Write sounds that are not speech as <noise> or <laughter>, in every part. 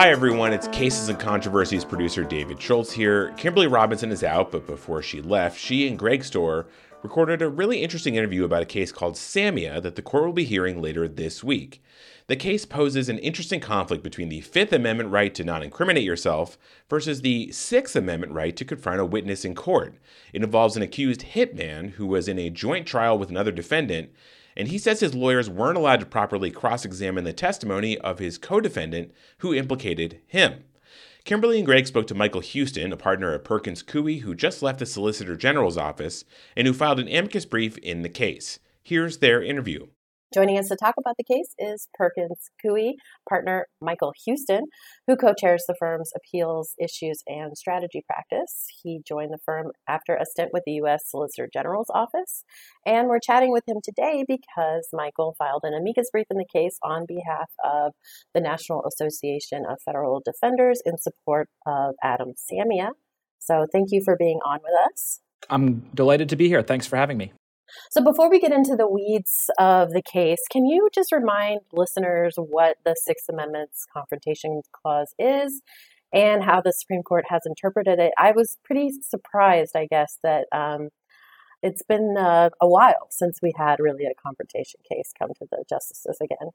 Hi, everyone. It's Cases and Controversies producer David Schultz here. Kimberly Robinson is out, but before she left, she and Greg Stohr recorded a really interesting interview about a case called Samia that the court will be hearing later this week. The case poses an interesting conflict between the Fifth Amendment right to not incriminate yourself versus the Sixth Amendment right to confront a witness in court. It involves an accused hitman who was in a joint trial with another defendant, and he says his lawyers weren't allowed to properly cross examine the testimony of his co defendant who implicated him. Kimberly and Greg spoke to Michael Huston, a partner at Perkins Coie, who just left the Solicitor General's office and who filed an amicus brief in the case. Here's their interview. Joining us to talk about the case is Perkins Coie partner Michael Huston, who co chairs the firm's appeals, issues, and strategy practice. He joined the firm after a stint with the U.S. Solicitor General's office. And we're chatting with him today because Michael filed an amicus brief in the case on behalf of the National Association of Federal Defenders in support of Adam Samia. So thank you for being on with us. I'm delighted to be here. Thanks for having me. So, before we get into the weeds of the case, can you just remind listeners what the Sixth Amendment's Confrontation Clause is and how the Supreme Court has interpreted it? I was pretty surprised, I guess, that um, it's been uh, a while since we had really a confrontation case come to the justices again.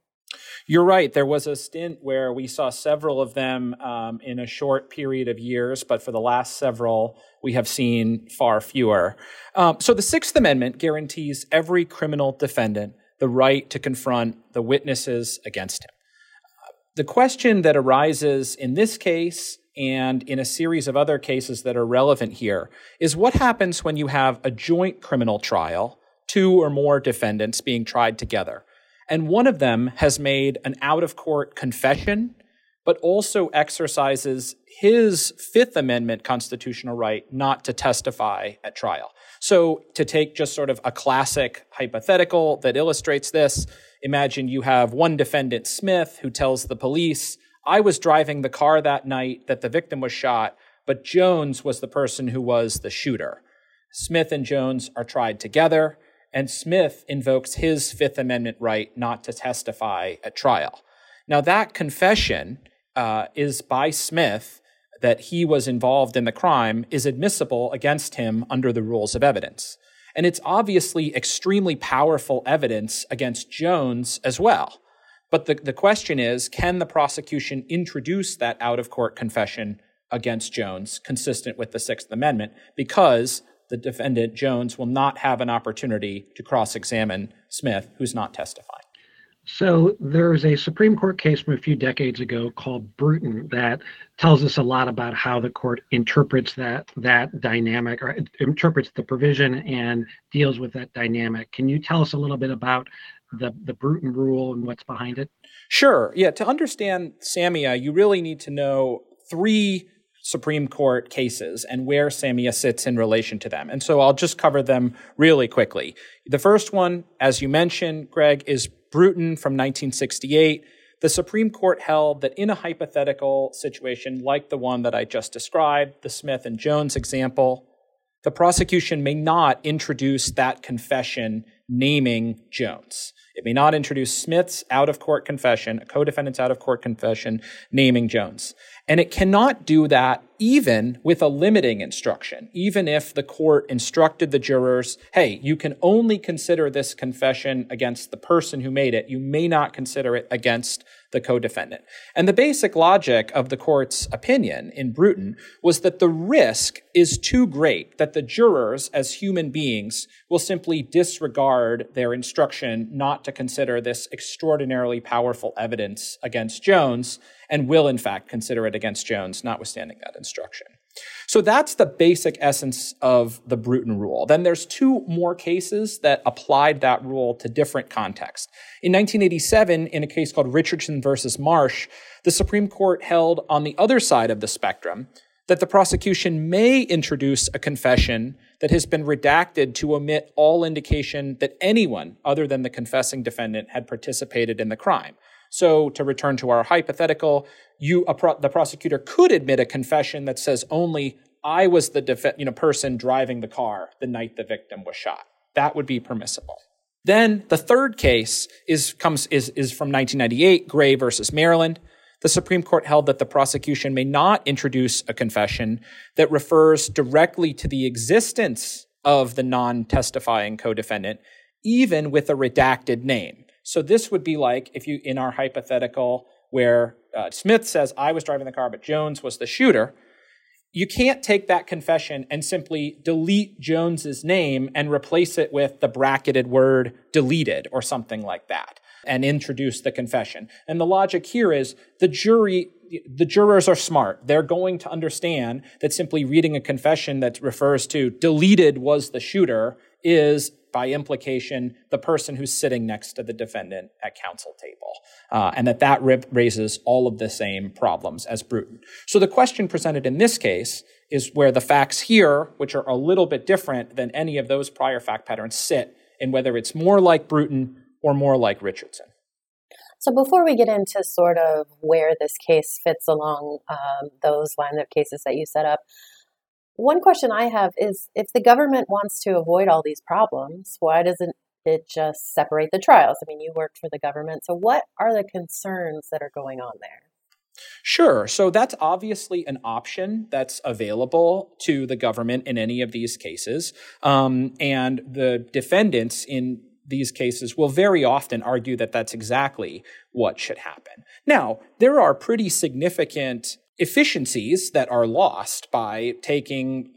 You're right. There was a stint where we saw several of them um, in a short period of years, but for the last several, we have seen far fewer. Um, so the Sixth Amendment guarantees every criminal defendant the right to confront the witnesses against him. The question that arises in this case and in a series of other cases that are relevant here is what happens when you have a joint criminal trial, two or more defendants being tried together and one of them has made an out of court confession, but also exercises his Fifth Amendment constitutional right not to testify at trial. So, to take just sort of a classic hypothetical that illustrates this, imagine you have one defendant, Smith, who tells the police, I was driving the car that night that the victim was shot, but Jones was the person who was the shooter. Smith and Jones are tried together and Smith invokes his Fifth Amendment right not to testify at trial. Now, that confession uh, is by Smith that he was involved in the crime is admissible against him under the rules of evidence. And it's obviously extremely powerful evidence against Jones as well. But the, the question is can the prosecution introduce that out of court confession against Jones consistent with the Sixth Amendment? Because the defendant, Jones, will not have an opportunity to cross examine Smith, who's not testifying. So there's a Supreme Court case from a few decades ago called Bruton that tells us a lot about how the court interprets that that dynamic or interprets the provision and deals with that dynamic. Can you tell us a little bit about the the Bruton rule and what's behind it? Sure. Yeah, to understand Samia, you really need to know three Supreme Court cases and where Samia sits in relation to them. And so I'll just cover them really quickly. The first one, as you mentioned, Greg, is Bruton from 1968. The Supreme Court held that in a hypothetical situation like the one that I just described, the Smith and Jones example, the prosecution may not introduce that confession naming Jones. It may not introduce Smith's out of court confession, a co defendant's out of court confession naming Jones. And it cannot do that even with a limiting instruction, even if the court instructed the jurors, hey, you can only consider this confession against the person who made it. You may not consider it against the co defendant. And the basic logic of the court's opinion in Bruton was that the risk is too great that the jurors, as human beings, will simply disregard their instruction not to consider this extraordinarily powerful evidence against Jones and will, in fact, consider it against Jones, notwithstanding that instruction. So that's the basic essence of the Bruton rule. Then there's two more cases that applied that rule to different contexts. In 1987, in a case called Richardson versus Marsh, the Supreme Court held on the other side of the spectrum that the prosecution may introduce a confession that has been redacted to omit all indication that anyone other than the confessing defendant had participated in the crime. So, to return to our hypothetical, you pro- the prosecutor could admit a confession that says only I was the def- you know person driving the car the night the victim was shot. That would be permissible. Then the third case is comes is is from 1998, Gray versus Maryland. The Supreme Court held that the prosecution may not introduce a confession that refers directly to the existence of the non testifying co defendant, even with a redacted name. So this would be like if you, in our hypothetical, where uh, Smith says, I was driving the car, but Jones was the shooter. You can't take that confession and simply delete Jones's name and replace it with the bracketed word deleted or something like that and introduce the confession. And the logic here is the jury, the jurors are smart. They're going to understand that simply reading a confession that refers to deleted was the shooter is by implication, the person who's sitting next to the defendant at counsel table, uh, and that that raises all of the same problems as Bruton. So the question presented in this case is where the facts here, which are a little bit different than any of those prior fact patterns, sit and whether it's more like Bruton or more like Richardson. So before we get into sort of where this case fits along um, those line of cases that you set up, one question I have is if the government wants to avoid all these problems, why doesn't it just separate the trials? I mean, you worked for the government. So, what are the concerns that are going on there? Sure. So that's obviously an option that's available to the government in any of these cases. Um, and the defendants in these cases will very often argue that that's exactly what should happen. Now, there are pretty significant efficiencies that are lost by taking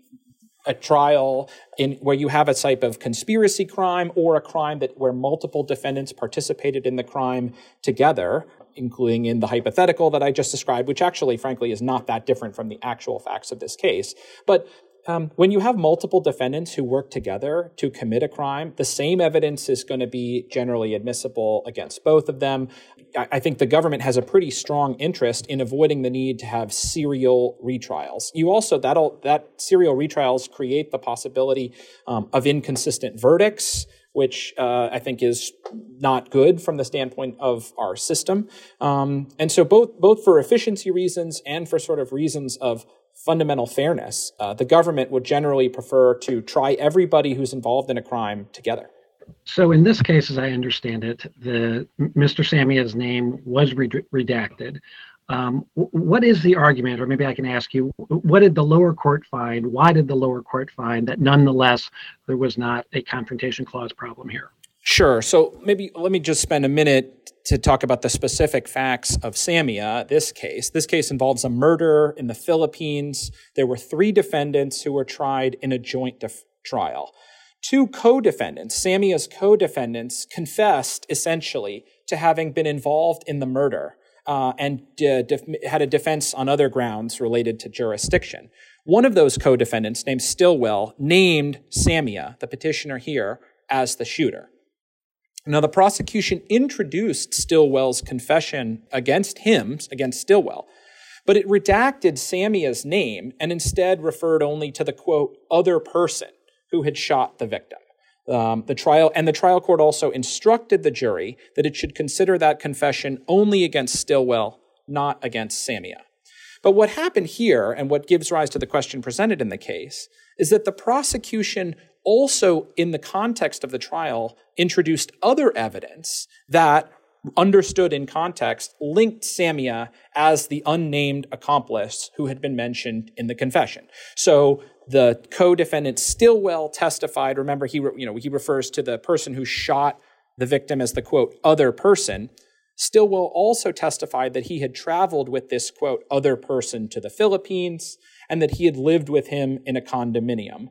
a trial in where you have a type of conspiracy crime or a crime that where multiple defendants participated in the crime together including in the hypothetical that I just described, which actually, frankly, is not that different from the actual facts of this case. But um, when you have multiple defendants who work together to commit a crime, the same evidence is going to be generally admissible against both of them. I, I think the government has a pretty strong interest in avoiding the need to have serial retrials. You also that'll that serial retrials create the possibility um, of inconsistent verdicts which uh, I think is not good from the standpoint of our system. Um, and so, both both for efficiency reasons and for sort of reasons of fundamental fairness, uh, the government would generally prefer to try everybody who's involved in a crime together. So in this case, as I understand it, the Mr. Samia's name was redacted. Um, what is the argument, or maybe I can ask you, what did the lower court find? Why did the lower court find that nonetheless there was not a confrontation clause problem here? Sure. So maybe let me just spend a minute to talk about the specific facts of Samia, this case. This case involves a murder in the Philippines. There were three defendants who were tried in a joint def- trial. Two co defendants, Samia's co defendants, confessed essentially to having been involved in the murder uh, and uh, def- had a defense on other grounds related to jurisdiction. One of those co defendants, named Stillwell, named Samia, the petitioner here, as the shooter. Now, the prosecution introduced Stillwell's confession against him, against Stillwell, but it redacted Samia's name and instead referred only to the quote, other person who had shot the victim. Um, the trial and the trial court also instructed the jury that it should consider that confession only against Stillwell, not against Samia. But what happened here, and what gives rise to the question presented in the case, is that the prosecution also, in the context of the trial, introduced other evidence that, understood in context, linked Samia as the unnamed accomplice who had been mentioned in the confession. So the co-defendant Stillwell testified. Remember, he you know he refers to the person who shot the victim as the quote other person. Stillwell also testified that he had traveled with this quote other person to the Philippines and that he had lived with him in a condominium.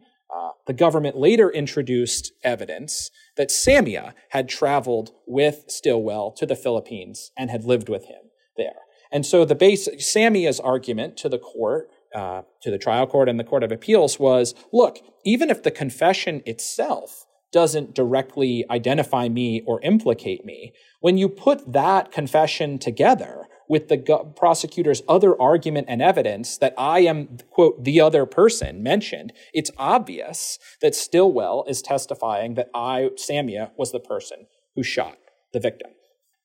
The government later introduced evidence that Samia had traveled with Stillwell to the Philippines and had lived with him there. And so the base Samia's argument to the court, uh, to the trial court and the court of appeals was, look, even if the confession itself doesn't directly identify me or implicate me, when you put that confession together with the go- prosecutor's other argument and evidence that I am, quote, the other person mentioned, it's obvious that Stillwell is testifying that I, Samia, was the person who shot the victim.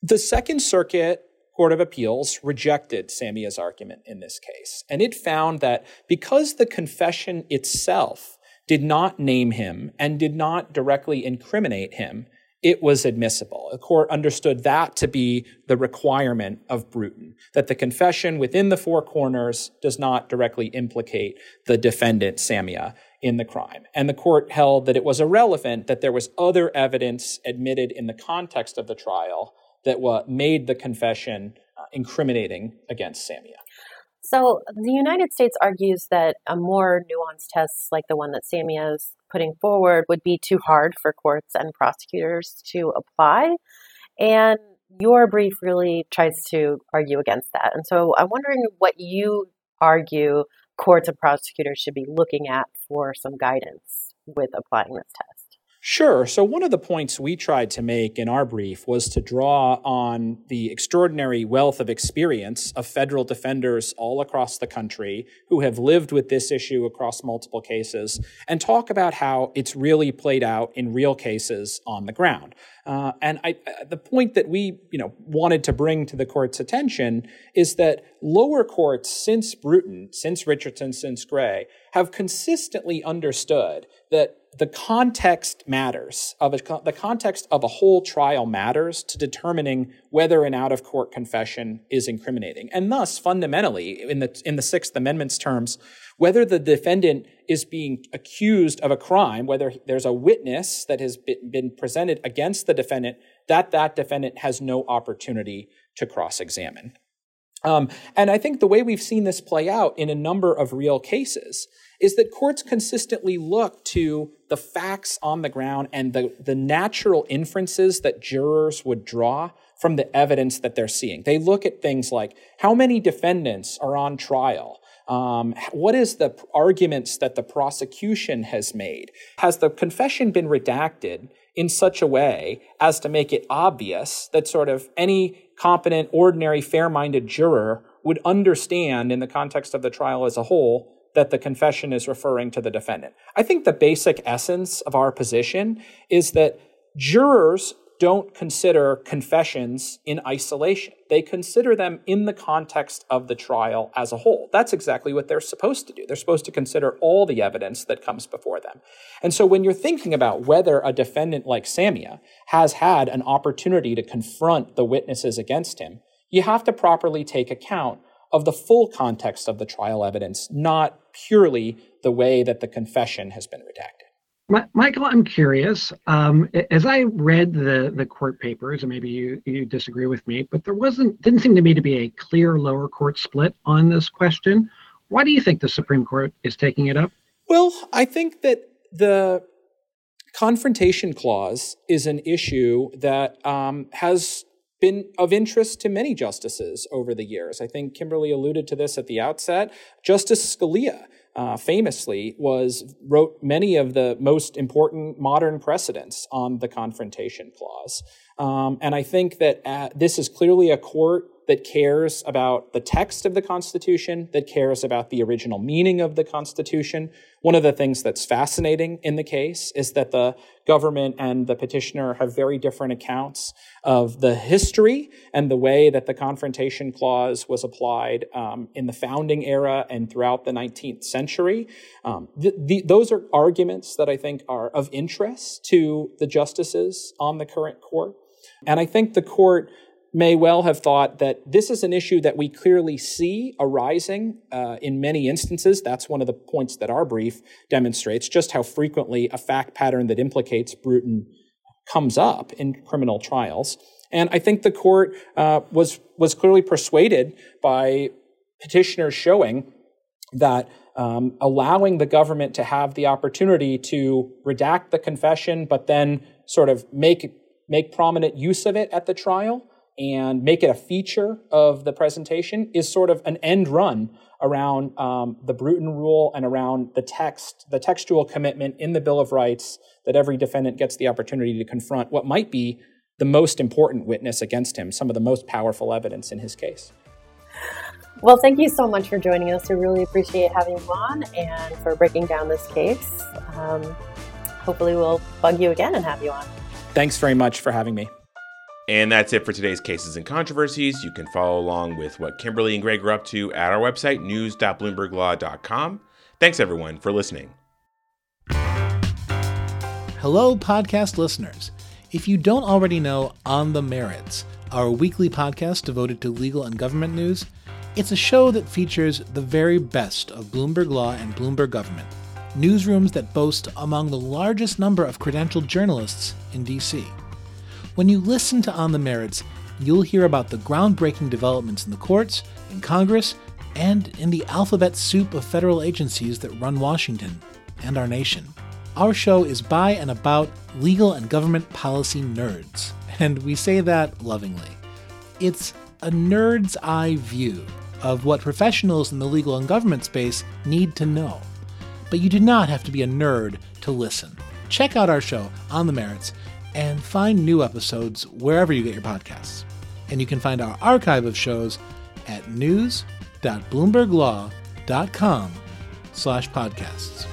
The Second Circuit Court of Appeals rejected Samia's argument in this case, and it found that because the confession itself did not name him and did not directly incriminate him, it was admissible. The court understood that to be the requirement of Bruton, that the confession within the four corners does not directly implicate the defendant, Samia, in the crime. And the court held that it was irrelevant that there was other evidence admitted in the context of the trial that made the confession uh, incriminating against Samia. So the United States argues that a more nuanced test like the one that Samia is putting forward would be too hard for courts and prosecutors to apply. And your brief really tries to argue against that. And so I'm wondering what you argue courts and prosecutors should be looking at for some guidance with applying this test. Sure. So, one of the points we tried to make in our brief was to draw on the extraordinary wealth of experience of federal defenders all across the country who have lived with this issue across multiple cases and talk about how it's really played out in real cases on the ground. Uh, and I, the point that we, you know, wanted to bring to the court's attention is that lower courts since Bruton, since Richardson, since Gray, have consistently understood that the context matters of a, the context of a whole trial matters to determining whether an out of court confession is incriminating. And thus fundamentally in the in the 6th amendment's terms whether the defendant is being accused of a crime whether there's a witness that has been presented against the defendant that that defendant has no opportunity to cross examine um, and I think the way we've seen this play out in a number of real cases is that courts consistently look to the facts on the ground and the, the natural inferences that jurors would draw from the evidence that they're seeing. They look at things like how many defendants are on trial? Um, what is the arguments that the prosecution has made? Has the confession been redacted in such a way as to make it obvious that sort of any competent, ordinary, fair minded juror would understand in the context of the trial as a whole that the confession is referring to the defendant. I think the basic essence of our position is that jurors don't consider confessions in isolation. They consider them in the context of the trial as a whole. That's exactly what they're supposed to do. They're supposed to consider all the evidence that comes before them. And so when you're thinking about whether a defendant like Samia has had an opportunity to confront the witnesses against him, you have to properly take account of the full context of the trial evidence, not purely the way that the confession has been redacted. Michael, I'm curious. Um, as I read the the court papers, and maybe you you disagree with me, but there wasn't didn't seem to me to be a clear lower court split on this question. Why do you think the Supreme Court is taking it up? Well, I think that the confrontation clause is an issue that um, has been of interest to many justices over the years. I think Kimberly alluded to this at the outset. Justice Scalia uh, famously was wrote many of the most important modern precedents on the confrontation clause. Um, and I think that uh, this is clearly a court that cares about the text of the Constitution, that cares about the original meaning of the Constitution. One of the things that's fascinating in the case is that the government and the petitioner have very different accounts of the history and the way that the Confrontation Clause was applied um, in the founding era and throughout the 19th century. Um, the, those are arguments that I think are of interest to the justices on the current court. And I think the court may well have thought that this is an issue that we clearly see arising uh, in many instances. That's one of the points that our brief demonstrates, just how frequently a fact pattern that implicates Bruton comes up in criminal trials. And I think the court uh, was was clearly persuaded by petitioners showing that um, allowing the government to have the opportunity to redact the confession, but then sort of make make prominent use of it at the trial and make it a feature of the presentation is sort of an end run around um, the Bruton rule and around the text, the textual commitment in the Bill of Rights that every defendant gets the opportunity to confront what might be the most important witness against him, some of the most powerful evidence in his case. Well, thank you so much for joining us. We really appreciate having you on and for breaking down this case. Um, hopefully, we'll bug you again and have you on. Thanks very much for having me. And that's it for today's cases and controversies. You can follow along with what Kimberly and Greg are up to at our website, news.bloomberglaw.com. Thanks, everyone, for listening. Hello, podcast listeners. If you don't already know On the Merits, our weekly podcast devoted to legal and government news, it's a show that features the very best of Bloomberg Law and Bloomberg Government, newsrooms that boast among the largest number of credentialed journalists in DC. When you listen to On the Merits, you'll hear about the groundbreaking developments in the courts, in Congress, and in the alphabet soup of federal agencies that run Washington and our nation. Our show is by and about legal and government policy nerds, <laughs> and we say that lovingly. It's a nerd's eye view of what professionals in the legal and government space need to know. But you do not have to be a nerd to listen. Check out our show on the merits and find new episodes wherever you get your podcasts. And you can find our archive of shows at news.bloomberglaw.com slash podcasts.